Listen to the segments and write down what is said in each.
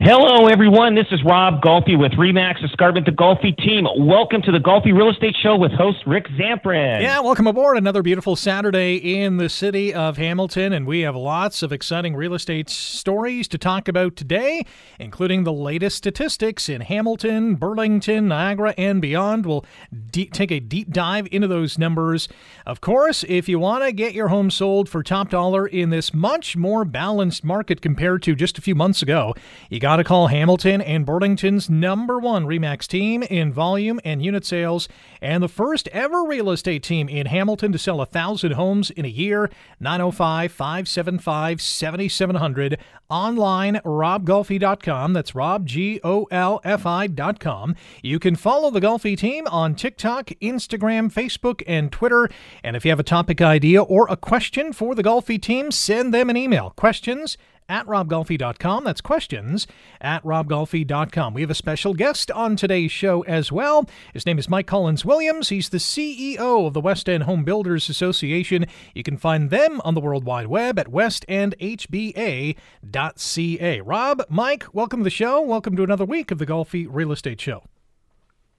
Hello, everyone. This is Rob Golfi with Remax Escarpment, the Golfi team. Welcome to the Golfy Real Estate Show with host Rick Zamperin. Yeah, welcome aboard. Another beautiful Saturday in the city of Hamilton, and we have lots of exciting real estate stories to talk about today, including the latest statistics in Hamilton, Burlington, Niagara, and beyond. We'll de- take a deep dive into those numbers. Of course, if you want to get your home sold for top dollar in this much more balanced market compared to just a few months ago, you got to call Hamilton and Burlington's number one REMAX team in volume and unit sales, and the first ever real estate team in Hamilton to sell a thousand homes in a year. 905 575 7700. Online, robgolfi.com. That's Rob, G O L F I.com. You can follow the Golfi team on TikTok, Instagram, Facebook, and Twitter. And if you have a topic idea or a question for the Golfi team, send them an email. Questions at robgolfi.com. That's questions at robgolfi.com. We have a special guest on today's show as well. His name is Mike Collins Williams. He's the CEO of the West End Home Builders Association. You can find them on the World Wide Web at westendhba.ca. Rob, Mike, welcome to the show. Welcome to another week of the Golfi Real Estate Show.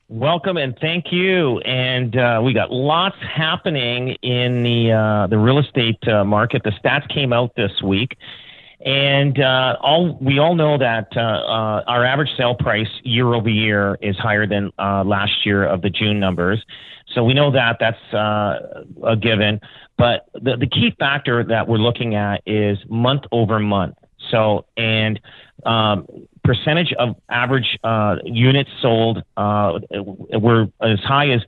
Welcome and thank you. And uh, we got lots happening in the uh, the real estate uh, market. The stats came out this week, and uh, all we all know that uh, uh, our average sale price year over year is higher than uh, last year of the June numbers. So we know that that's uh, a given. But the, the key factor that we're looking at is month over month. So and um, percentage of average uh, units sold, we're as high as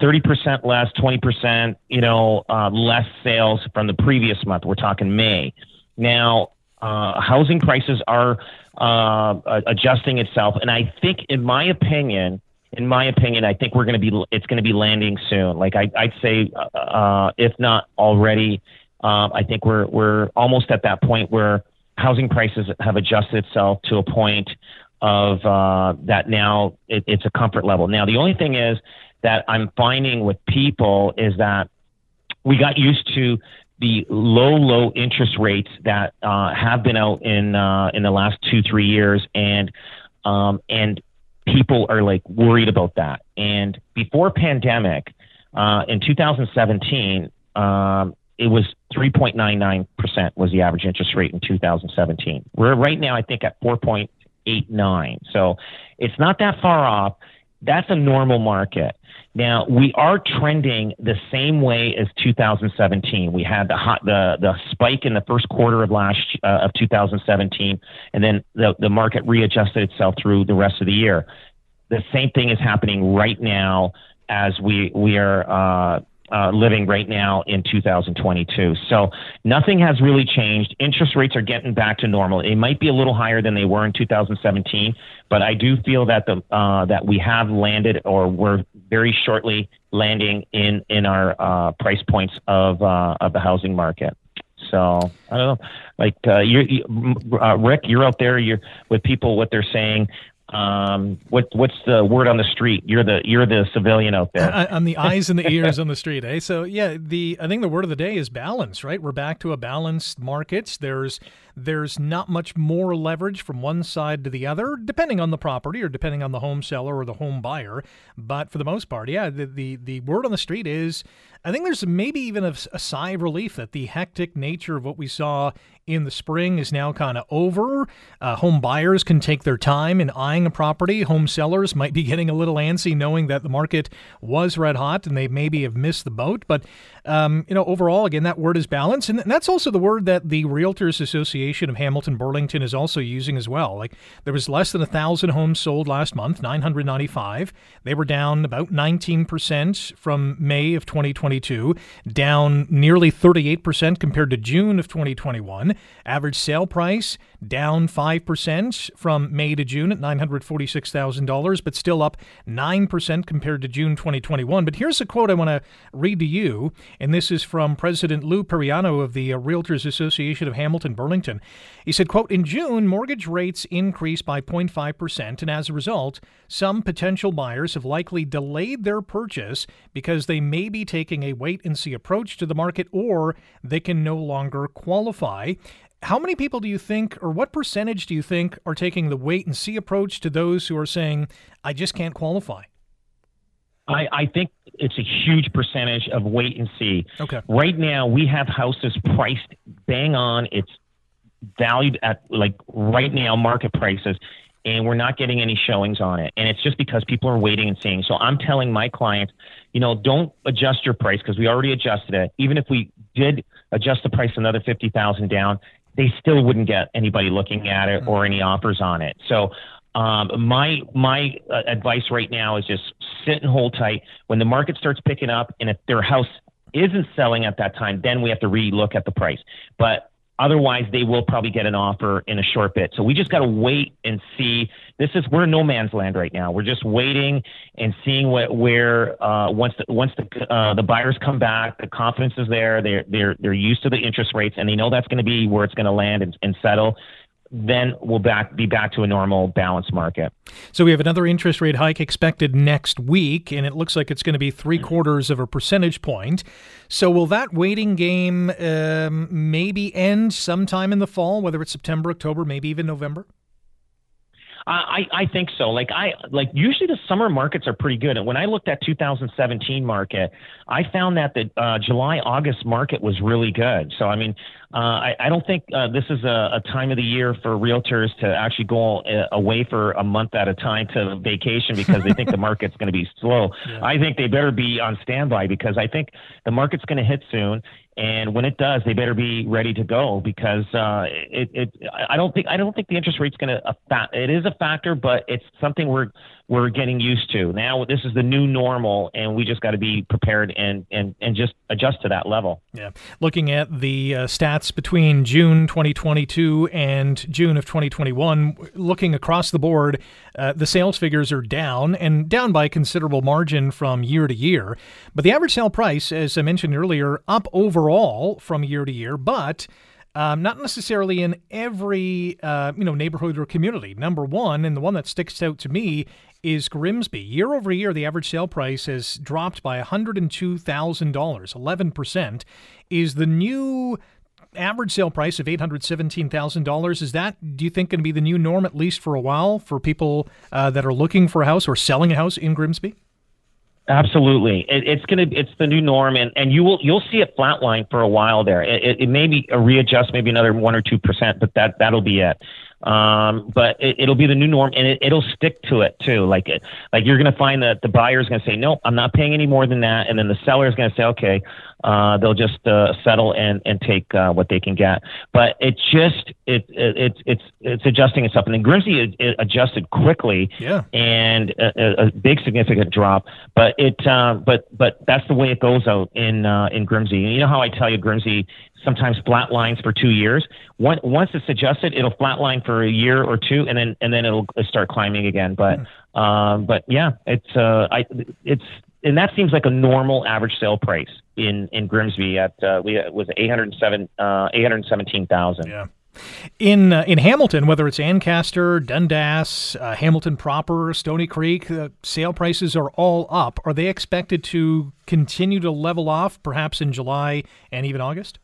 thirty percent less, twenty percent, you know, less sales from the previous month. We're talking May. Now, uh, housing prices are uh, adjusting itself, and I think, in my opinion, in my opinion, I think we're going to be it's going to be landing soon. Like I, would say, uh, if not already, uh, I think we're we're almost at that point where housing prices have adjusted itself to a point of uh, that now it, it's a comfort level. Now the only thing is that I'm finding with people is that we got used to the low, low interest rates that uh, have been out in uh, in the last two, three years, and um, and people are like worried about that. And before pandemic, uh, in 2017, um, it was 3.99 percent was the average interest rate in 2017. We're right now, I think, at 4.89. So it's not that far off. That's a normal market. Now we are trending the same way as 2017. We had the hot the the spike in the first quarter of last uh, of 2017, and then the the market readjusted itself through the rest of the year. The same thing is happening right now as we we are uh, uh, living right now in 2022. So nothing has really changed. Interest rates are getting back to normal. It might be a little higher than they were in 2017, but I do feel that the uh, that we have landed, or we're very shortly landing in in our uh, price points of uh, of the housing market. So I don't know, like uh, you, uh, Rick, you're out there, you're with people, what they're saying um, what what's the word on the street? You're the you're the civilian out there. on the eyes and the ears on the street, eh? So yeah, the I think the word of the day is balance, right? We're back to a balanced market. There's there's not much more leverage from one side to the other, depending on the property or depending on the home seller or the home buyer. But for the most part, yeah, the the, the word on the street is I think there's maybe even a, a, sigh of relief that the hectic nature of what we saw in the spring is now kind of over. Uh, home buyers can take their time in eyeing a property. Home sellers might be getting a little antsy knowing that the market was red hot and they maybe have missed the boat. But um, you know, overall, again, that word is balance, and that's also the word that the Realtors Association of Hamilton Burlington is also using as well. Like there was less than a thousand homes sold last month, 995. They were down about 19 percent from May of 2022, down nearly 38 percent compared to June of 2021. Average sale price down 5% from May to June at $946,000, but still up 9% compared to June 2021. But here's a quote I want to read to you, and this is from President Lou Periano of the Realtors Association of Hamilton Burlington. He said, quote, in June, mortgage rates increased by 0.5%, and as a result, some potential buyers have likely delayed their purchase because they may be taking a wait and see approach to the market or they can no longer qualify. How many people do you think, or what percentage do you think, are taking the wait and see approach to those who are saying, I just can't qualify? I, I think it's a huge percentage of wait and see. Okay. Right now, we have houses priced bang on. It's valued at like right now market prices, and we're not getting any showings on it. And it's just because people are waiting and seeing. So I'm telling my clients, you know, don't adjust your price because we already adjusted it. Even if we did adjust the price another fifty thousand down, they still wouldn't get anybody looking at it or any offers on it. So um, my my uh, advice right now is just sit and hold tight. When the market starts picking up, and if their house isn't selling at that time, then we have to re-look at the price. But Otherwise, they will probably get an offer in a short bit. So we just got to wait and see. This is we're no man's land right now. We're just waiting and seeing what where uh, once the, once the uh, the buyers come back, the confidence is there. They're they're they're used to the interest rates and they know that's going to be where it's going to land and, and settle then we'll back be back to a normal balanced market. So we have another interest rate hike expected next week, and it looks like it's going to be three quarters of a percentage point. So will that waiting game um, maybe end sometime in the fall, whether it's September, October, maybe even November? I, I think so. Like I like usually the summer markets are pretty good. And when I looked at 2017 market, I found that the uh, July August market was really good. So I mean, uh, I, I don't think uh, this is a, a time of the year for realtors to actually go uh, away for a month at a time to vacation because they think the market's going to be slow. Yeah. I think they better be on standby because I think the market's going to hit soon, and when it does, they better be ready to go because uh, it, it. I don't think I don't think the interest rate's going to. It is a factor, but it's something we're we're getting used to. Now this is the new normal, and we just got to be prepared and and and just adjust to that level. Yeah, looking at the uh, stats between June 2022 and June of 2021, looking across the board, uh, the sales figures are down and down by a considerable margin from year to year. But the average sale price, as I mentioned earlier, up overall from year to year, but um, not necessarily in every uh, you know neighborhood or community. Number one, and the one that sticks out to me is Grimsby. Year over year, the average sale price has dropped by $102,000, 11%. Is the new average sale price of $817,000, is that, do you think, going to be the new norm, at least for a while, for people uh, that are looking for a house or selling a house in Grimsby? Absolutely, it, it's gonna it's the new norm, and, and you will you'll see it flatline for a while there. It, it, it may be a readjust, maybe another one or two percent, but that that'll be it. Um, but it, will be the new norm, and it, will stick to it too. Like it, like you're going to find that the buyer is going to say, "Nope, I'm not paying any more than that," and then the seller is going to say, "Okay." Uh, they'll just uh, settle and and take uh, what they can get. But it just it, it it's it's it's adjusting itself. And then Grimsby it, it adjusted quickly, yeah, and a, a big significant drop. But it uh, but but that's the way it goes out in uh, in Grimsby. And you know how I tell you Grimsby sometimes flat lines for two years. Once once it's adjusted, it'll flatline for a year or two, and then and then it'll start climbing again. But mm. um, but yeah, it's uh, I it's and that seems like a normal average sale price in in Grimsby at uh, we it was eight hundred seven uh, eight hundred seventeen thousand. Yeah. In uh, in Hamilton, whether it's Ancaster, Dundas, uh, Hamilton proper, Stoney Creek, uh, sale prices are all up. Are they expected to continue to level off, perhaps in July and even August?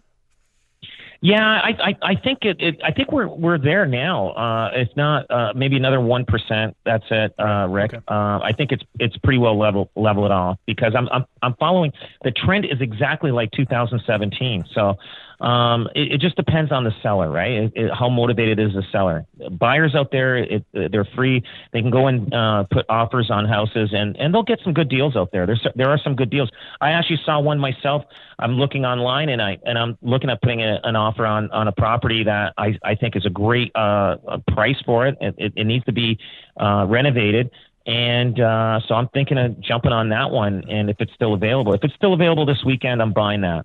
Yeah, I, I, I think it, it, I think we're we're there now. Uh, it's not uh, maybe another one percent. That's it, uh, Rick. Okay. Uh, I think it's it's pretty well level level it off because I'm I'm I'm following the trend is exactly like 2017. So um, it, it, just depends on the seller, right? It, it, how motivated is the seller? Buyers out there, they're free. They can go and uh, put offers on houses, and, and they'll get some good deals out there. There's there are some good deals. I actually saw one myself. I'm looking online, and I and I'm looking at putting a, an offer on on a property that I I think is a great uh, price for it. It, it needs to be uh, renovated. And uh, so I'm thinking of jumping on that one, and if it's still available, if it's still available this weekend, I'm buying that.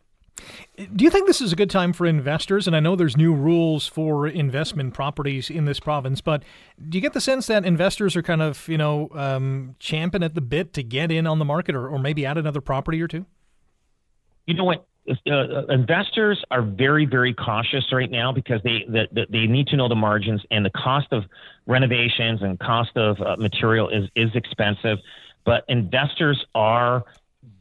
Do you think this is a good time for investors? And I know there's new rules for investment properties in this province, but do you get the sense that investors are kind of, you know, um, champing at the bit to get in on the market or, or maybe add another property or two? You know what? Uh, uh investors are very, very cautious right now because they the, the, they need to know the margins and the cost of renovations and cost of uh, material is is expensive. But investors are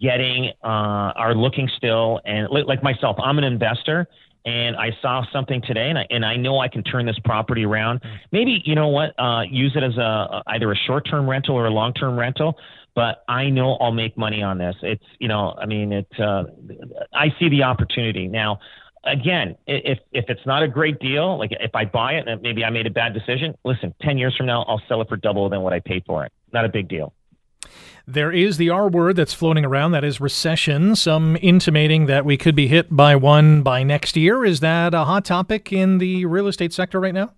getting uh, are looking still and like myself i'm an investor and i saw something today and i, and I know i can turn this property around. Maybe you know what uh, use it as a either a short-term rental or a long-term rental but i know i'll make money on this. It's you know i mean it uh, i see the opportunity. Now again if if it's not a great deal like if i buy it and maybe i made a bad decision listen 10 years from now i'll sell it for double than what i paid for it. Not a big deal there is the R word that's floating around, that is recession, some intimating that we could be hit by one by next year. Is that a hot topic in the real estate sector right now?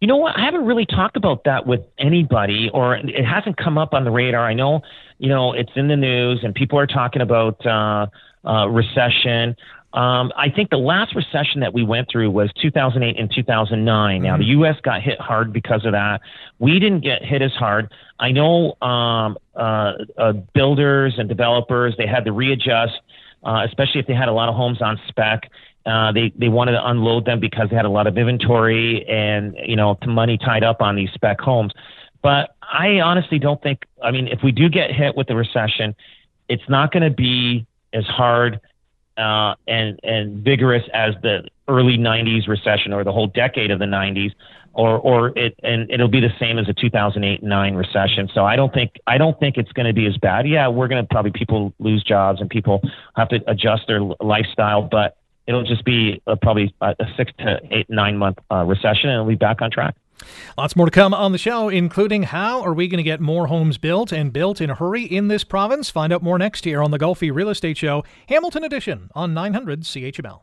You know what? I haven't really talked about that with anybody, or it hasn't come up on the radar. I know, you know, it's in the news and people are talking about uh, uh, recession. Um, I think the last recession that we went through was 2008 and 2009. Mm-hmm. Now, the U.S. got hit hard because of that. We didn't get hit as hard. I know um, uh, uh, builders and developers, they had to readjust, uh, especially if they had a lot of homes on spec. Uh, they they wanted to unload them because they had a lot of inventory and you know money tied up on these spec homes. But I honestly don't think. I mean, if we do get hit with the recession, it's not going to be as hard uh, and and vigorous as the early 90s recession or the whole decade of the 90s or or it and it'll be the same as a 2008 9 recession. So i don't think i don't think it's going to be as bad. Yeah we're going to probably people lose jobs and people have to adjust their lifestyle but it'll just be a, probably a, a 6 to 8 9 month uh, recession and it'll be back on track Lots more to come on the show, including how are we going to get more homes built and built in a hurry in this province? Find out more next year on the Golfi Real Estate Show, Hamilton Edition on 900 CHML.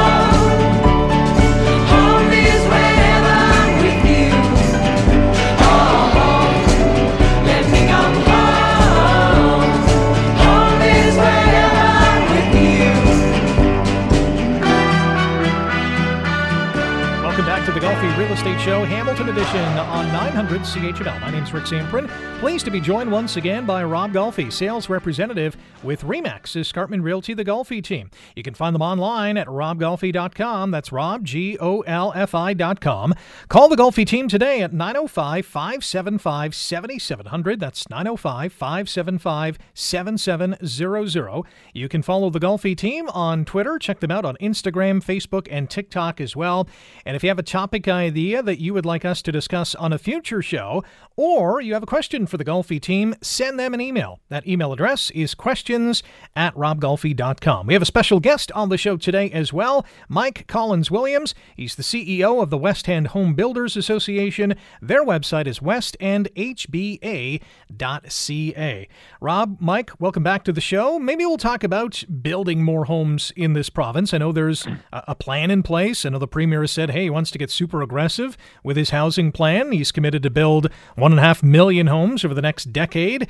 Estate Show, Hamilton Edition on 900 CHML. My name is Rick Zamperin. Pleased to be joined once again by Rob Golfi, sales representative with Remax is Escarpment Realty, the Golfi team. You can find them online at robgolfi.com. That's Rob, G O L F I.com. Call the Golfi team today at 905 575 7700. That's 905 575 7700. You can follow the Golfi team on Twitter. Check them out on Instagram, Facebook, and TikTok as well. And if you have a topic idea, idea that you would like us to discuss on a future show, or you have a question for the Golfi team, send them an email. That email address is questions at robgolfi.com. We have a special guest on the show today as well, Mike Collins Williams. He's the CEO of the West End Home Builders Association. Their website is westendhba.ca. Rob, Mike, welcome back to the show. Maybe we'll talk about building more homes in this province. I know there's a plan in place. I know the Premier has said, hey, he wants to get super aggressive aggressive with his housing plan. He's committed to build one and a half million homes over the next decade.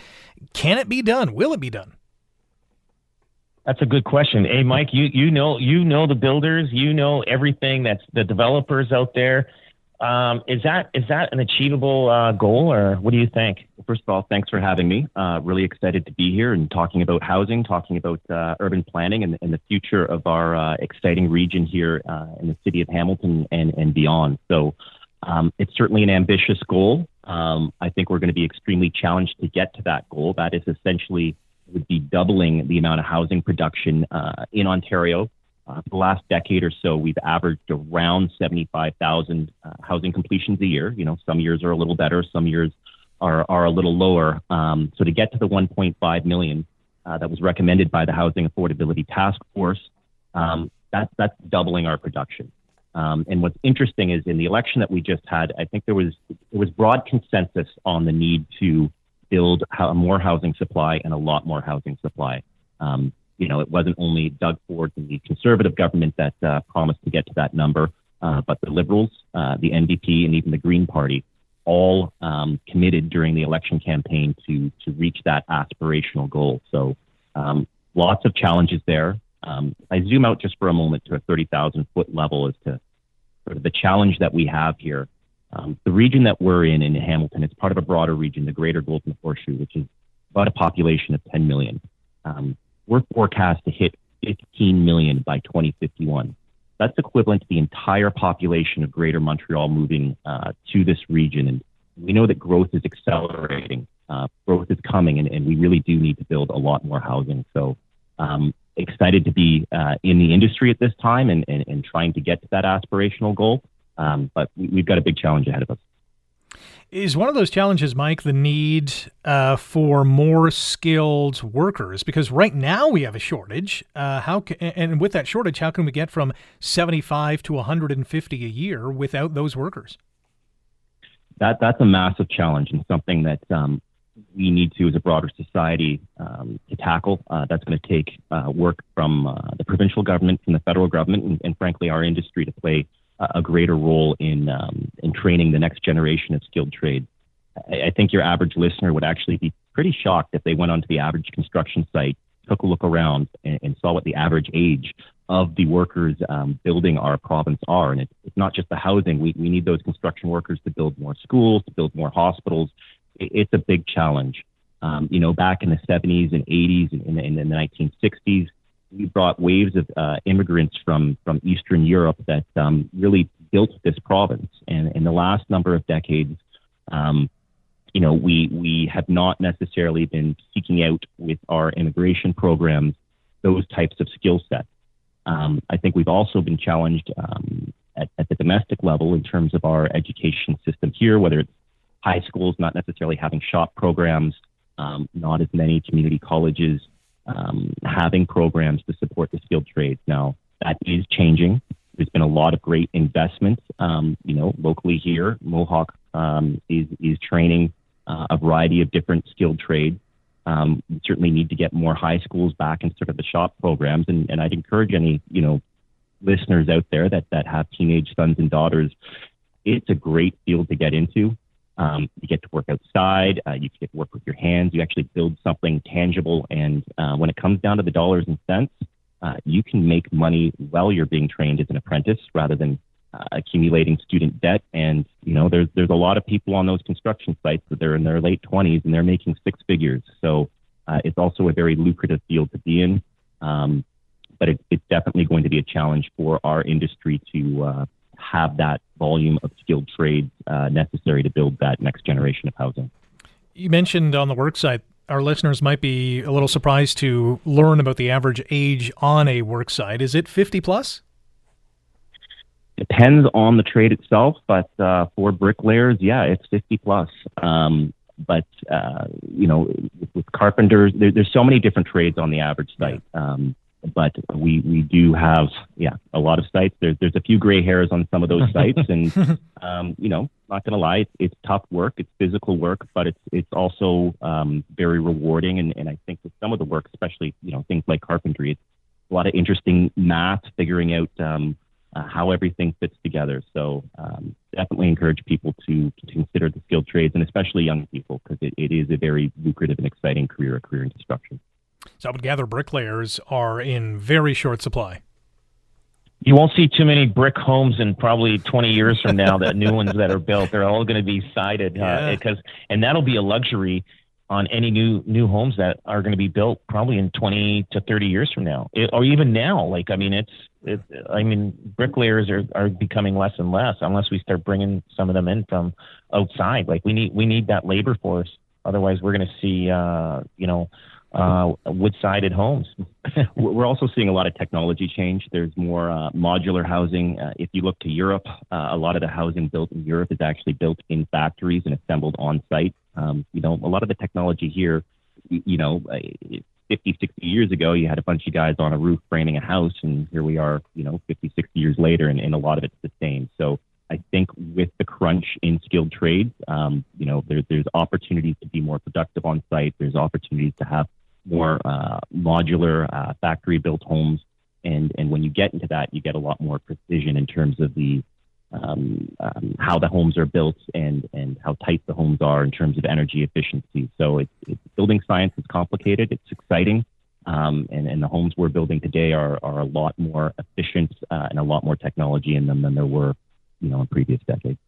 Can it be done? Will it be done? That's a good question. Hey, Mike, you you know you know the builders, you know everything that's the developers out there. Um, is that is that an achievable uh, goal, or what do you think? First of all, thanks for having me. Uh, really excited to be here and talking about housing, talking about uh, urban planning and, and, the future of our uh, exciting region here uh, in the city of Hamilton and, and beyond. So, um, it's certainly an ambitious goal. Um, I think we're going to be extremely challenged to get to that goal. That is essentially would be doubling the amount of housing production uh, in Ontario uh, the last decade or so, we've averaged around 75,000 uh, housing completions a year. You know, some years are a little better, some years are, are a little lower. Um, so to get to the 1.5 million, uh, that was recommended by the Housing Affordability Task Force. Um, that, that's doubling our production. Um, and what's interesting is in the election that we just had, I think there was there was broad consensus on the need to build more housing supply and a lot more housing supply. Um, you know, it wasn't only Doug Ford and the Conservative government that uh, promised to get to that number, uh, but the Liberals, uh, the NDP, and even the Green Party all um, committed during the election campaign to to reach that aspirational goal. So um, lots of challenges there. Um, I zoom out just for a moment to a 30,000 foot level as to sort of the challenge that we have here. Um, the region that we're in in Hamilton is part of a broader region, the Greater Golden Horseshoe, which is about a population of 10 million. We're forecast to hit 15 million by 2051. That's equivalent to the entire population of Greater Montreal moving uh, to this region. And we know that growth is accelerating. Uh, growth is coming, and, and, we really do need to build a lot more housing. So, um, excited to be uh, in the industry at this time and, and, and, trying to get to that aspirational goal. Um, but we, have got a big challenge ahead of us. Is one of those challenges, Mike, the need uh, for more skilled workers? Because right now we have a shortage. Uh, how and with that shortage, how can we get from 75 to 150 a year without those workers? That that's a massive challenge and something that um, we need to, as a broader society, um, to tackle. Uh, that's going to take uh, work from uh, the provincial government, from the federal government, and, and frankly, our industry to play a greater role in um, in training the next generation of skilled trades. I, I, think your average listener would actually be pretty shocked if they went onto the average construction site, took a look around, and, and saw what the average age of the workers um, building our province are. And it, it's not just the housing. We, we need those construction workers to build more schools, to build more hospitals. It, it's a big challenge. Um, you know, back in the 70s and 80s and in, in, in the 1960s, we brought waves of uh, immigrants from from Eastern Europe that um, really built this province. And in the last number of decades, um, you know, we we have not necessarily been seeking out with our immigration programs those types of skill sets. Um, I think we've also been challenged um, at, at the domestic level in terms of our education system here, whether it's high schools not necessarily having shop programs, um, not as many community colleges um, having programs to support the skilled trades. Now, that is changing. There's been a lot of great investments, um, you know, locally here. Mohawk um, is, is training uh, a variety of different skilled trades. Um, we certainly need to get more high schools back in sort of the shop programs. And, and I'd encourage any, you know, listeners out there that, that have teenage sons and daughters, it's a great field to get into. Um, you get to work outside. Uh, you get to work with your hands. You actually build something tangible. And uh, when it comes down to the dollars and cents, uh, you can make money while you're being trained as an apprentice rather than uh, accumulating student debt. And you know, there's there's a lot of people on those construction sites that they're in their late 20s and they're making six figures. So uh, it's also a very lucrative field to be in. Um, but it, it's definitely going to be a challenge for our industry to uh, have that volume of skilled trades uh, necessary to build that next generation of housing. You mentioned on the work site, our listeners might be a little surprised to learn about the average age on a work site. Is it 50 plus? Depends on the trade itself, but uh, for bricklayers, yeah, it's 50 plus. Um, but uh, you know, with, with carpenters, there, there's so many different trades on the average site. Um, but we we do have yeah a lot of sites. There's there's a few gray hairs on some of those sites, and um, you know, not gonna lie, it's, it's, tough work, it's physical work, but it's it's also um, very rewarding. And, and I think with some of the work, especially you know things like carpentry, it's a lot of interesting math, figuring out um, uh, how everything fits together. So um, definitely encourage people to, to, consider the skilled trades, and especially young people, because it, it is a very lucrative and exciting career, a career in construction. So I would gather bricklayers are in very short supply. You won't see too many brick homes in probably 20 years from now. that new ones that are built, they're all going to be sided uh, because, and that'll be a luxury on any new new homes that are going to be built probably in 20 to 30 years from now, it, or even now. Like I mean, it's it, I mean, bricklayers are are becoming less and less unless we start bringing some of them in from outside. Like we need we need that labor force. Otherwise, we're going to see uh, you know uh, wood-sided homes. We're also seeing a lot of technology change. There's more uh, modular housing. Uh, if you look to Europe, uh, a lot of the housing built in Europe is actually built in factories and assembled on site. Um, you know, a lot of the technology here, you know, 50, 60 years ago, you had a bunch of guys on a roof framing a house, and here we are, you know, 50, 60 years later, and, and a lot of it's the same. So I think with the crunch in skilled trades, um, you know, there, there's opportunities to be more productive on site. There's opportunities to have more uh, modular uh, factory built homes. And, and when you get into that, you get a lot more precision in terms of the um, um, how the homes are built and, and how tight the homes are in terms of energy efficiency. So building science is complicated. It's exciting. Um, and, and the homes we're building today are, are a lot more efficient uh, and a lot more technology in them than there were, you know, in previous decades.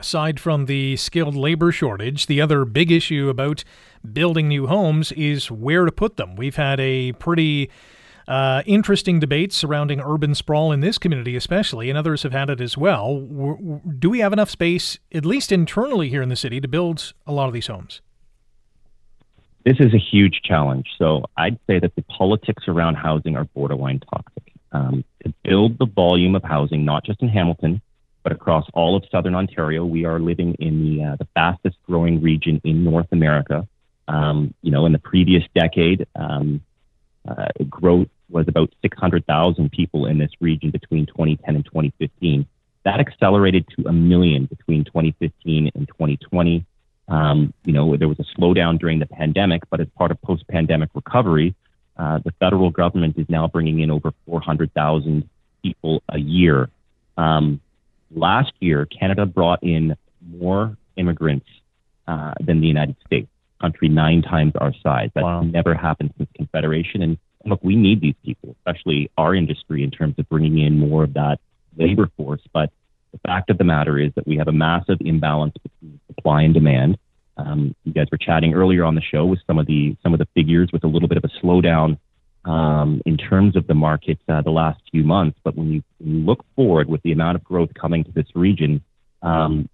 Aside from the skilled labor shortage, the other big issue about building new homes is where to put them. We've had a pretty uh, interesting debate surrounding urban sprawl in this community, especially, and others have had it as well. Do we have enough space, at least internally here in the city, to build a lot of these homes? This is a huge challenge. So I'd say that the politics around housing are borderline toxic. Um, to build the volume of housing, not just in Hamilton, but across all of southern Ontario, we are living in the uh, the fastest growing region in North America. Um, you know, in the previous decade, um, uh, growth was about 600,000 people in this region between 2010 and 2015. That accelerated to a million between 2015 and 2020. Um, you know, there was a slowdown during the pandemic, but as part of post-pandemic recovery, uh, the federal government is now bringing in over 400,000 people a year. Um, last year, Canada brought in more immigrants uh, than the United States, country nine times our size. That's wow. never happened since Confederation, and look, we need these people, especially our industry, in terms of bringing in more of that labor force. But the fact of the matter is that we have a massive imbalance between supply and demand. Um, you guys were chatting earlier on the show with some of the some of the figures with a little bit of a slowdown um, in terms of the market uh, the last few months. But when you, look forward with the amount of growth coming to this region, um,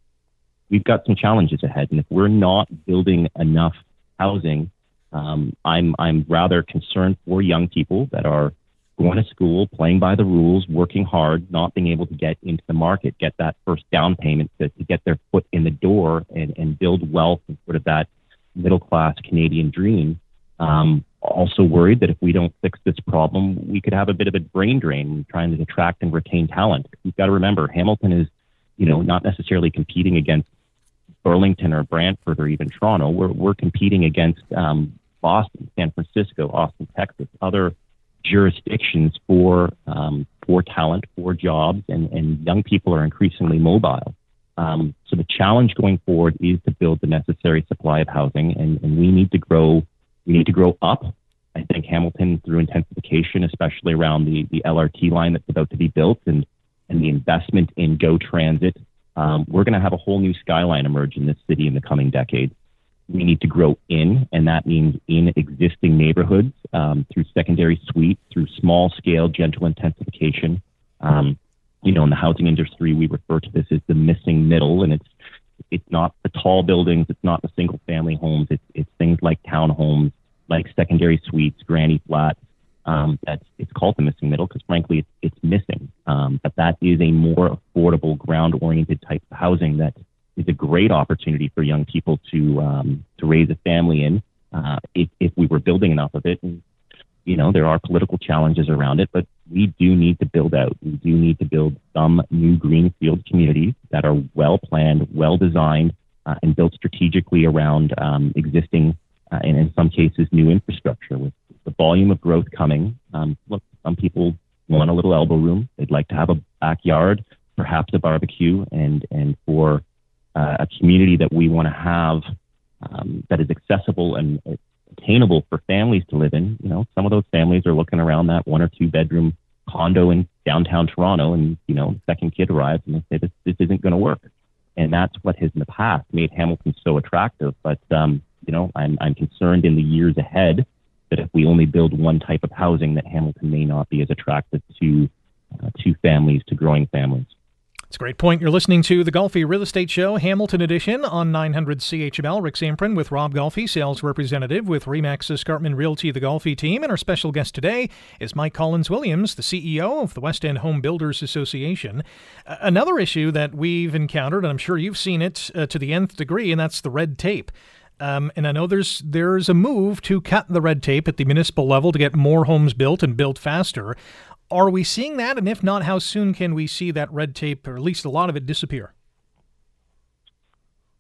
we've got some challenges ahead. And if we're not building enough housing um, I'm I'm rather concerned for young people that are going to school, playing by the rules, working hard, not being able to get into the market, get that first down payment to, to get their foot in the door and, and build wealth and sort of that middle class Canadian dream. Um, also worried that if we don't fix this problem, we could have a bit of a brain drain trying to attract and retain talent. We've got to remember Hamilton is, you know, not necessarily competing against Burlington or Brantford or even Toronto. We're, we're competing against um, Boston, San Francisco, Austin, Texas, other jurisdictions for um, for talent, for jobs, and, and young people are increasingly mobile. Um, so the challenge going forward is to build the necessary supply of housing, and, and we need to grow. We need to grow up. I think Hamilton, through intensification, especially around the, the LRT line that's about to be built, and and the investment in GO Transit, um, we're going to have a whole new skyline emerge in this city in the coming decades we need to grow in, and that means in existing neighborhoods um, through secondary suite, through small scale gentle intensification. Um, you know, in the housing industry, we refer to this as the missing middle, and it's it's not the tall buildings, it's not the single family homes, it's it's things like townhomes, like secondary suites, granny flats. Um, that's it's called the missing middle because frankly it's, it's missing. Um, but that is a more affordable, ground oriented type of housing that is a great opportunity for young people to um, to raise a family in uh, if, if we were building enough of it. And, you know, there are political challenges around it, but we do need to build out. We do need to build some new greenfield communities that are well planned, well designed, uh, and built strategically around um, existing uh, and in some cases new infrastructure. With the volume of growth coming, um, look, some people want a little elbow room. They'd like to have a backyard, perhaps a barbecue, and and for uh, a community that we want to have um, that is accessible and attainable for families to live in. You know, some of those families are looking around that one or two bedroom condo in downtown Toronto, and you know, the second kid arrives and they say this this isn't going to work, and that's what has in the past made Hamilton so attractive. But um, you know, I'm I'm concerned in the years ahead that if we only build one type of housing, that Hamilton may not be as attractive to uh, to families, to growing families. It's a great point. You're listening to the Golfi Real Estate Show, Hamilton Edition on 900 CHML. Rick Zamperin with Rob Golfi, sales representative with Remax Escarpment Realty, the Golfi team. And our special guest today is Mike Collins Williams, the CEO of the West End Home Builders Association. another issue that we've encountered, and I'm sure you've seen it uh, to the nth degree, and that's the red tape Um, and I know there's there's a move to cut the red tape at the municipal level to get more homes built and built faster. Are we seeing that? And if not, how soon can we see that red tape, or at least a lot of it, disappear?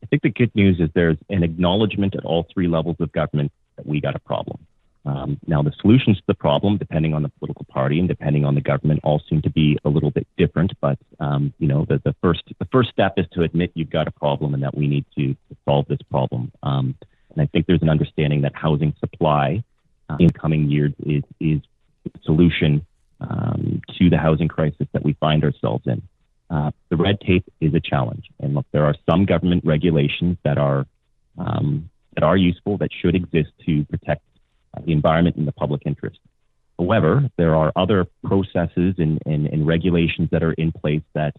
I think the good news is there's an acknowledgement at all three levels of government that we got a problem. Um, now, the solutions to the problem, depending on the political party and depending on the government, all seem to be a little bit different. But um, you know, the, the first the first step is to admit you've got a problem and that we need to, to solve this problem. Um, and I think there's an understanding that housing supply uh, in coming years is is the solution um, to the housing crisis that we find ourselves in. Uh, the red tape is a challenge, and look, there are some government regulations that are um, that are useful that should exist to protect the environment and the public interest. However, there are other processes and, and, and regulations that are in place that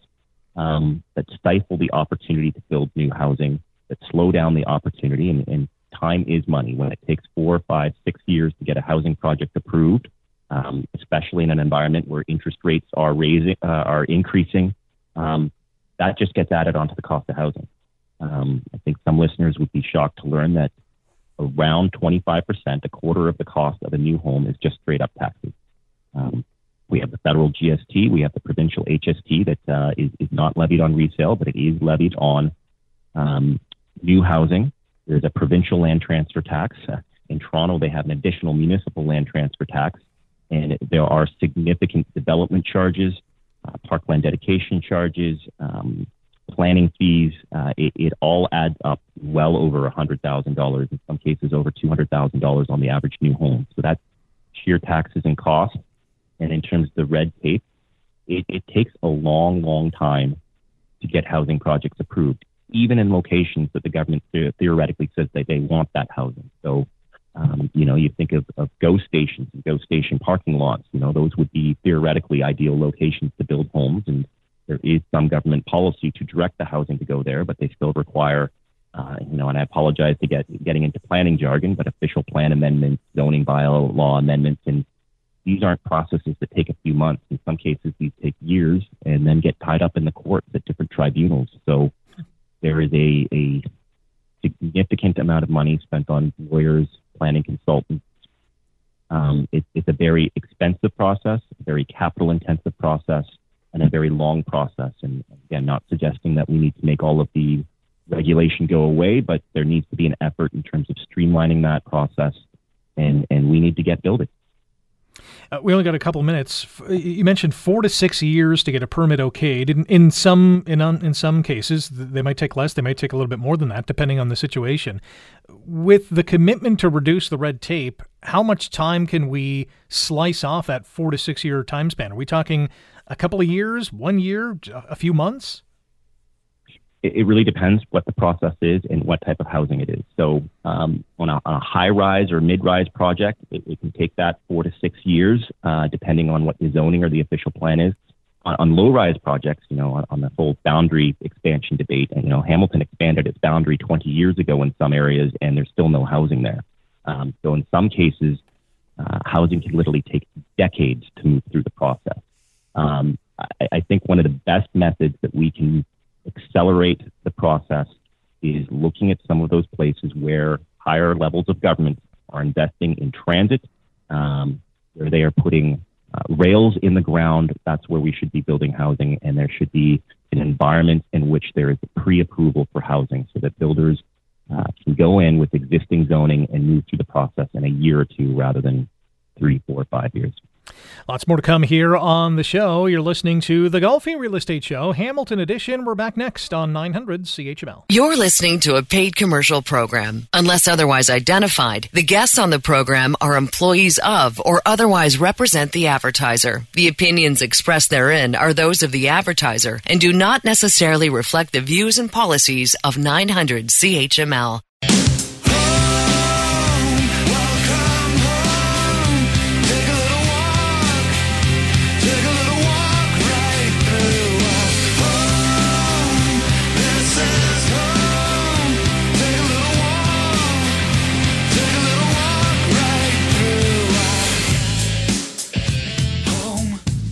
um, that stifle the opportunity to build new housing, that slow down the opportunity, and, and time is money. When it takes four, five, six years to get a housing project approved, um, especially in an environment where interest rates are raising, uh, are increasing, um, that just gets added onto the cost of housing. Um, I think some listeners would be shocked to learn that around 25%, a quarter of the cost of a new home is just straight up taxes. Um, we have the federal GST, we have the provincial HST that uh, is is, not levied on resale, but it is levied on um, new housing. There's a provincial land transfer tax. In Toronto, they have an additional municipal land transfer tax, and there are significant development charges, uh, parkland dedication charges, um, planning fees, uh, it, it, all adds up well over $100,000, in some cases over $200,000 on the average new home. So that's sheer taxes and costs. And in terms of the red tape, it, it takes a long, long time to get housing projects approved, even in locations that the government theoretically says that they want that housing. So, um, you know, you think of, of stations and GO station parking lots, you know, those would be theoretically ideal locations to build homes and there is some government policy to direct the housing to go there, but they still require, uh, you know, and I apologize to get getting into planning jargon, but official plan amendments, zoning bylaw law amendments, and these aren't processes that take a few months. In some cases, these take years and then get tied up in the courts at different tribunals. So there is a, a significant amount of money spent on lawyers, planning consultants. Um, it, it's a very expensive process, a very capital intensive process and a very long process. And again, not suggesting that we need to make all of the regulation go away, but there needs to be an effort in terms of streamlining that process, and, and we need to get building. Uh, we only got a couple minutes. You mentioned four to six years to get a permit okayed. In, in some in in some cases, they might take less. They might take a little bit more than that, depending on the situation. With the commitment to reduce the red tape, how much time can we slice off that four to six year time span? Are we talking a couple of years, one year, a few months? It, really depends what the process is and what type of housing it is. So, um, on, a, on, a, high rise or mid rise project, it, it, can take that four to six years, uh, depending on what the zoning or the official plan is. On, on low rise projects, you know, on, on, the whole boundary expansion debate, and you know, Hamilton expanded its boundary 20 years ago in some areas, and there's still no housing there. Um, so, in some cases, uh, housing can literally take decades to move through the process. Um, I, I think one of the best methods that we can accelerate the process is looking at some of those places where higher levels of government are investing in transit, um, where they are putting uh, rails in the ground. That's where we should be building housing, and there should be an environment in which there is pre-approval for housing, so that builders uh, can go in with existing zoning and move through the process in a year or two rather than three, four, five years. Lots more to come here on the show. You're listening to the Golfi Real Estate Show, Hamilton Edition. We're back next on 900 CHML. You're listening to a paid commercial program. Unless otherwise identified, the guests on the program are employees of or otherwise represent the advertiser. The opinions expressed therein are those of the advertiser and do not necessarily reflect the views and policies of 900 CHML.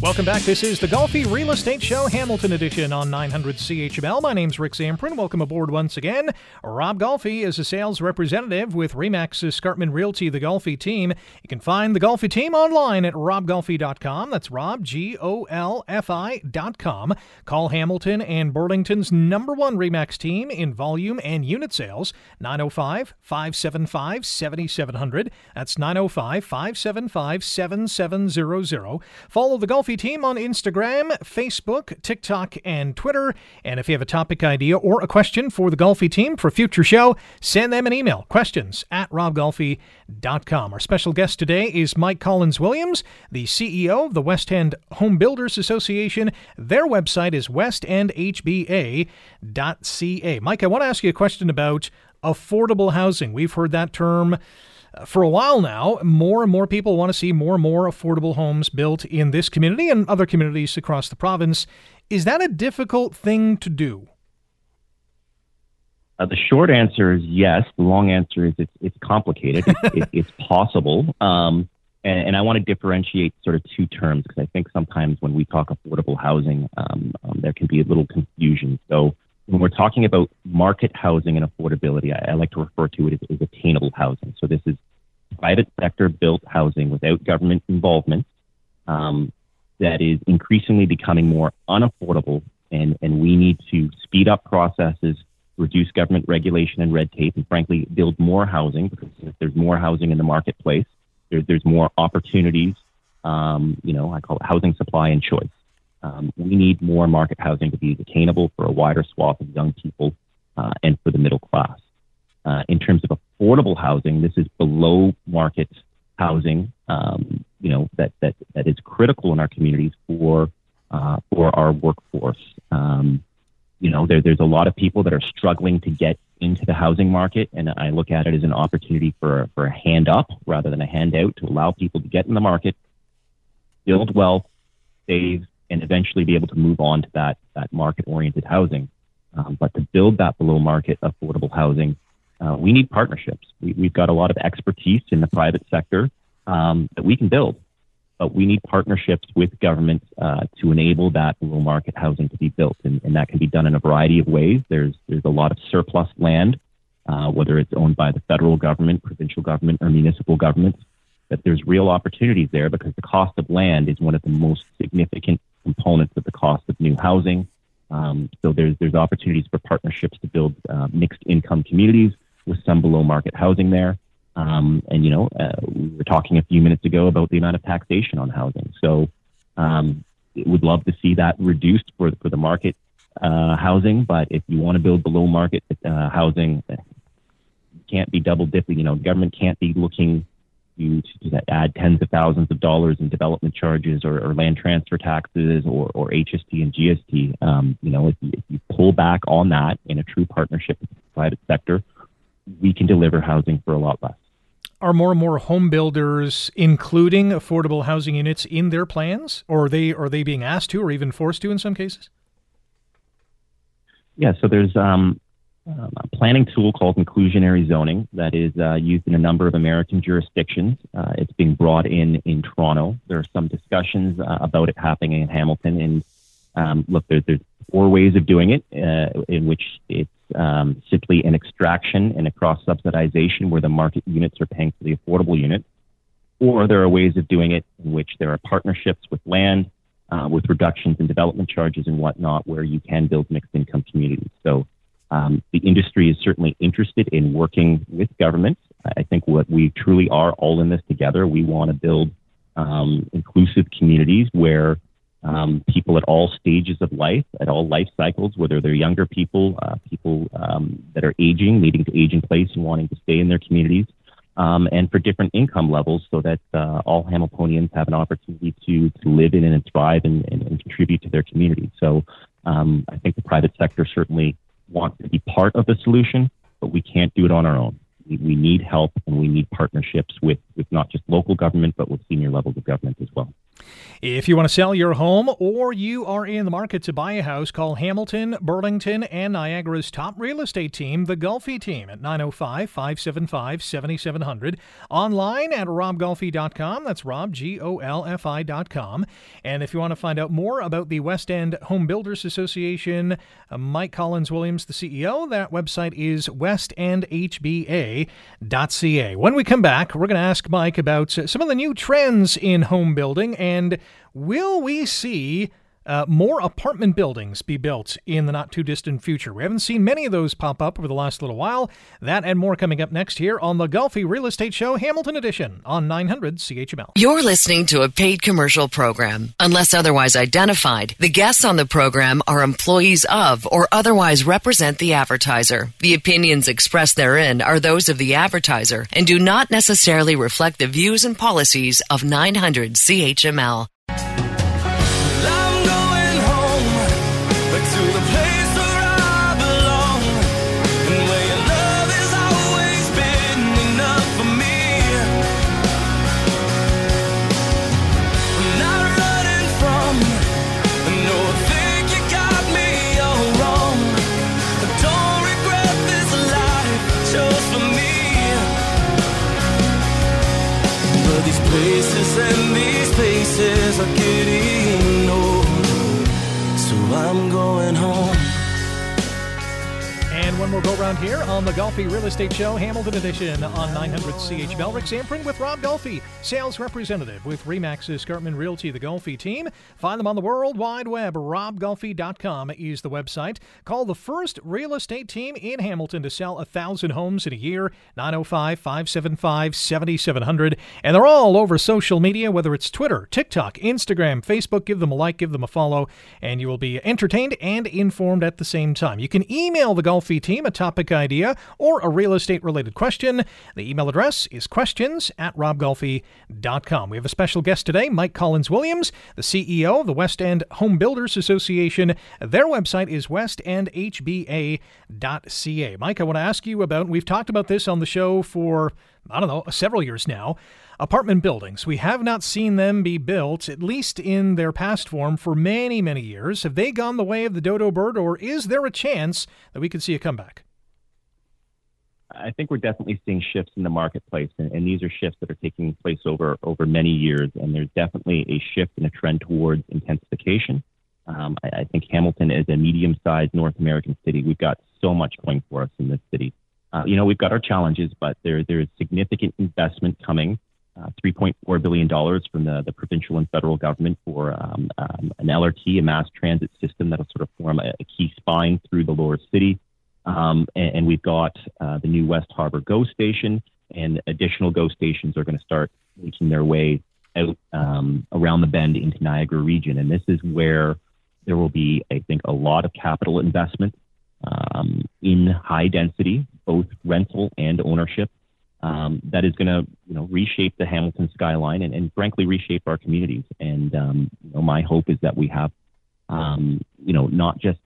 Welcome back. This is the Golfi Real Estate Show, Hamilton edition on 900 CHML. My name's Rick Zamperin. Welcome aboard once again. Rob Golfi is a sales representative with Remax Escarpment Realty, the Golfi team. You can find the Golfi team online at robgolfi.com. That's Rob, G O L F I.com. Call Hamilton and Burlington's number one Remax team in volume and unit sales, 905 575 7700. That's 905 575 7700. Follow the Golfi Team on Instagram, Facebook, TikTok, and Twitter. And if you have a topic idea or a question for the Golfi team for a future show, send them an email. Questions at robgolfi.com. Our special guest today is Mike Collins Williams, the CEO of the West End Home Builders Association. Their website is westendhba.ca. Mike, I want to ask you a question about affordable housing. We've heard that term for a while now, more and more people want to see more and more affordable homes built in this community and other communities across the province. Is that a difficult thing to do? Uh, the short answer is yes. The long answer is it's, it's complicated. it's, it, it's possible. Um, and, and, I want to differentiate sort of two terms because I think sometimes when we talk affordable housing, um, um, there can be a little confusion. So when we're talking about market housing and affordability, I, I like to refer to it as, as, attainable housing. So this is private sector built housing without government involvement um, that is increasingly becoming more unaffordable, and, and we need to speed up processes, reduce government regulation and red tape, and frankly, build more housing because if there's more housing in the marketplace, there, there's more opportunities. Um, you know, I call it housing supply and choice. Um, we need more market housing to be attainable for a wider swath of young people uh, and for the middle class. Uh, in terms of affordable housing, this is below market housing, um, you know, that, that, that is critical in our communities for, uh, for our workforce. Um, you know, there, there's a lot of people that are struggling to get into the housing market, and I look at it as an opportunity for, for a hand up rather than a handout to allow people to get in the market, build wealth, save, and eventually be able to move on to that, that market oriented housing. Um, but to build that below market affordable housing, uh, we need partnerships. We, have got a lot of expertise in the private sector um, that we can build, but we need partnerships with governments uh, to enable that below market housing to be built. And, and, that can be done in a variety of ways. There's, there's a lot of surplus land, uh, whether it's owned by the federal government, provincial government, or municipal governments, that there's real opportunities there because the cost of land is one of the most significant components of the cost of new housing. Um, so there's there's opportunities for partnerships to build uh, mixed income communities with some below market housing there. Um, and you know, uh, we were talking a few minutes ago about the amount of taxation on housing. So um, would love to see that reduced for for the market uh, housing. But if you want to build below market uh, housing, you can't be double dipping. You know, government can't be looking you to add tens of thousands of dollars in development charges or, or land transfer taxes or, or HST and GST. Um, you know, if you, if you pull back on that in a true partnership with the private sector, we can deliver housing for a lot less. Are more and more home builders including affordable housing units in their plans, or are they are they being asked to, or even forced to in some cases? Yeah, so there's um, um, a planning tool called inclusionary zoning that is uh, used in a number of American jurisdictions. Uh, it's being brought in in Toronto. There are some discussions uh, about it happening in Hamilton. And um, look, there, there's four ways of doing it, uh, in which it's um, simply an extraction and a cross subsidization where the market units are paying for the affordable unit. Or there are ways of doing it in which there are partnerships with land, uh, with reductions in development charges and whatnot, where you can build mixed income communities. So um, the industry is certainly interested in working with governments. I think what we truly are all in this together. We want to build um, inclusive communities where um, people at all stages of life, at all life cycles, whether they're younger people, uh, people um, that are aging, needing to age in place and wanting to stay in their communities, um, and for different income levels so that uh, all Hamiltonians have an opportunity to, to live in and thrive and, and, and contribute to their community. So um, I think the private sector certainly want to be part of the solution, but we can't do it on our own. We, need help and we need partnerships with, with not just local government, but with senior levels of government as well. If you want to sell your home or you are in the market to buy a house, call Hamilton, Burlington, and Niagara's top real estate team, the Golfi team, at 905 575 7700. Online at robgolfi.com. That's Rob, G O L F I.com. And if you want to find out more about the West End Home Builders Association, uh, Mike Collins Williams, the CEO, that website is westendhba.ca. When we come back, we're going to ask Mike about some of the new trends in home building and will we see uh, more apartment buildings be built in the not too distant future. We haven't seen many of those pop up over the last little while. That and more coming up next here on the Golfi Real Estate Show Hamilton Edition on 900 CHML. You're listening to a paid commercial program. Unless otherwise identified, the guests on the program are employees of or otherwise represent the advertiser. The opinions expressed therein are those of the advertiser and do not necessarily reflect the views and policies of 900 CHML. Here on the Golfi Real Estate Show, Hamilton Edition on 900 CHML. Rick Zamperin with Rob Golfi, sales representative with Remax Escarpment Realty, the Golfi team. Find them on the World Wide Web. RobGolfi.com is the website. Call the first real estate team in Hamilton to sell a thousand homes in a year. 905 575 7700. And they're all over social media, whether it's Twitter, TikTok, Instagram, Facebook. Give them a like, give them a follow, and you will be entertained and informed at the same time. You can email the Golfi team a topic idea, or a real estate related question. The email address is questions at robgolfi.com. We have a special guest today, Mike Collins Williams, the CEO of the West End Home Builders Association. Their website is westendhba.ca. Mike, I want to ask you about, we've talked about this on the show for, I don't know, several years now apartment buildings. We have not seen them be built, at least in their past form, for many, many years. Have they gone the way of the dodo bird, or is there a chance that we could see a comeback? I think we're definitely seeing shifts in the marketplace, and, and, these are shifts that are taking place over over many years. And there's definitely a shift and a trend towards intensification. Um, I, I, think Hamilton is a medium-sized North American city. We've got so much going for us in this city. Uh, you know, we've got our challenges, but there there is significant investment coming uh, $3.4 billion from the, the provincial and federal government for um, um, an LRT, a mass transit system that'll sort of form a, a key spine through the lower city. Um, and, and, we've got uh, the new West Harbour GO station, and additional GO stations are going to start making their way out um, around the bend into Niagara region. And this is where there will be, I think, a lot of capital investment um, in high density, both rental and ownership um, that is going to you know reshape the Hamilton skyline and, and frankly reshape our communities. And um, you know, my hope is that we have um, you know not just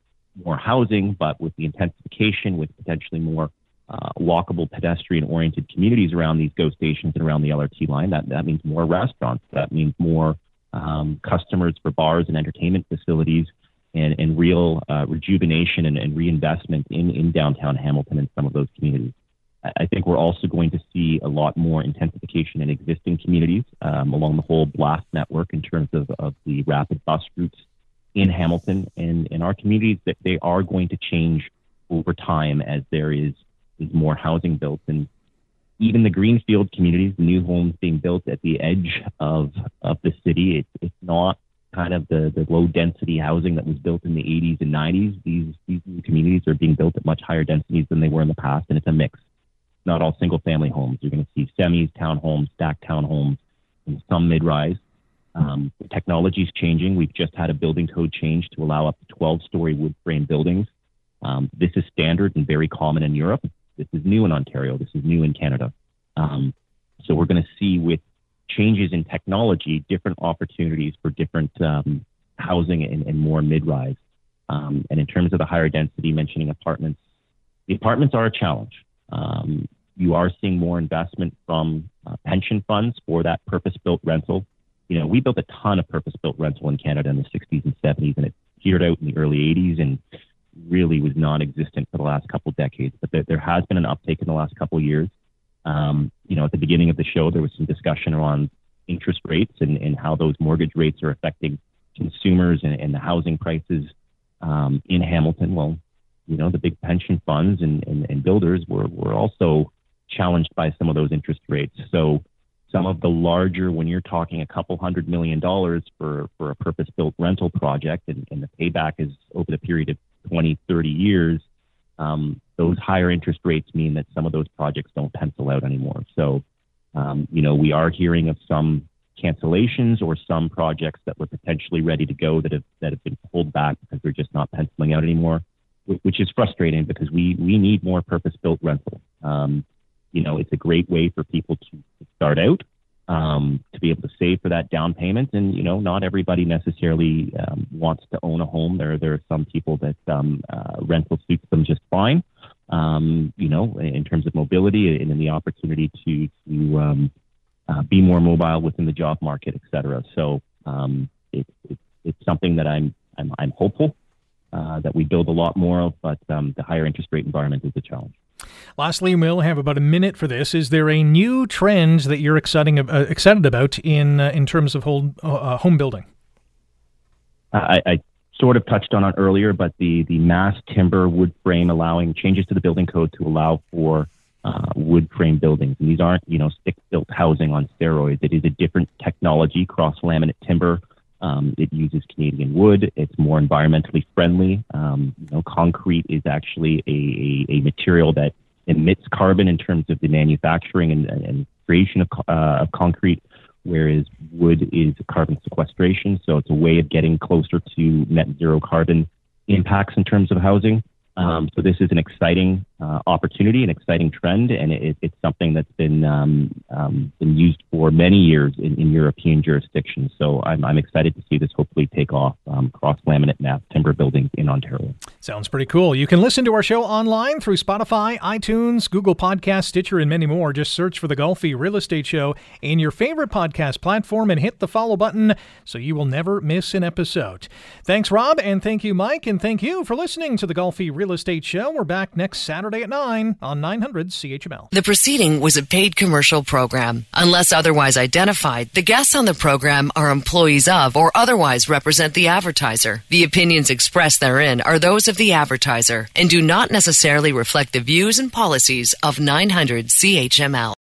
more housing, but with the intensification, with potentially more uh, walkable, pedestrian-oriented communities around these GO stations and around the LRT line. That that means more restaurants. That means more um, customers for bars and entertainment facilities. And, and real uh, rejuvenation and, and reinvestment in, in downtown Hamilton and some of those communities. I think we're also going to see a lot more intensification in existing communities um, along the whole BLAST network in terms of, of the rapid bus routes in Hamilton and in our communities that they are going to change over time as there is, is more housing built and even the greenfield communities, the new homes being built at the edge of, of the city, it's, it's not kind of the, the low density housing that was built in the 80s and 90s. These, these new communities are being built at much higher densities than they were in the past, and it's a mix not all single family homes. You're going to see semis, townhomes, stacked townhomes, and some mid rise. Um, technology is changing. We've just had a building code change to allow up to 12 story wood frame buildings. Um, this is standard and very common in Europe. This is new in Ontario. This is new in Canada. Um, so we're going to see with changes in technology, different opportunities for different um, housing and, and more mid rise. Um, and in terms of the higher density, mentioning apartments, the apartments are a challenge. Um, you are seeing more investment from uh, pension funds for that purpose-built rental. You know, we built a ton of purpose-built rental in Canada in the 60s and 70s, and it petered out in the early 80s and really was non-existent for the last couple of decades. But there, there has been an uptake in the last couple of years. Um, you know, at the beginning of the show, there was some discussion around interest rates and, and how those mortgage rates are affecting consumers and, and the housing prices um, in Hamilton. Well, you know, the big pension funds and, and, and builders were, were also challenged by some of those interest rates. So some of the larger, when you're talking a couple hundred million dollars for, for a purpose built rental project and, and the payback is over the period of 20, 30 years, um, those higher interest rates mean that some of those projects don't pencil out anymore. So, um, you know, we are hearing of some cancellations or some projects that were potentially ready to go that have that have been pulled back because they're just not penciling out anymore, which is frustrating because we we need more purpose-built rental. Um, you know, it's a great way for people to, start out, um, to be able to save for that down payment. And, you know, not everybody necessarily um, wants to own a home. There, there are some people that um, uh, rental suits them just fine, um, you know, in terms of mobility and in the opportunity to, to um, uh, be more mobile within the job market, et cetera. So um, it, it, it's something that I'm, I'm, I'm hopeful uh, that we build a lot more of, but um, the higher interest rate environment is a challenge. Lastly, we'll have about a minute for this. Is there a new trend that you're exciting, uh, excited about in uh, in terms of home, uh, home building? I, I, sort of touched on it earlier, but the, the mass timber wood frame allowing changes to the building code to allow for uh, wood frame buildings. And these aren't, you know, stick built housing on steroids. It is a different technology, cross laminate timber. Um, it uses Canadian wood. It's more environmentally friendly. Um, you know, concrete is actually a, a, a, material that emits carbon in terms of the manufacturing and, and creation of, uh, of concrete, whereas wood is carbon sequestration. So it's a way of getting closer to net zero carbon impacts in terms of housing. Um, so this is an exciting uh, opportunity, an exciting trend, and it, it's something that's been um, um, been used for many years in, in European jurisdictions. So I'm, I'm, excited to see this hopefully take off um, cross laminate mass timber buildings in Ontario. Sounds pretty cool. You can listen to our show online through Spotify, iTunes, Google Podcast, Stitcher, and many more. Just search for the Golfi Real Estate Show in your favorite podcast platform and hit the follow button so you will never miss an episode. Thanks, Rob, and thank you, Mike, and thank you for listening to the Golfi Real Estate Show. We're back next Saturday at 9 on 900 CHML. The proceeding was a paid commercial program. Unless otherwise identified, the guests on the program are employees of or otherwise represent the advertiser. The opinions expressed therein are those of the advertiser and do not necessarily reflect the views and policies of 900 CHML.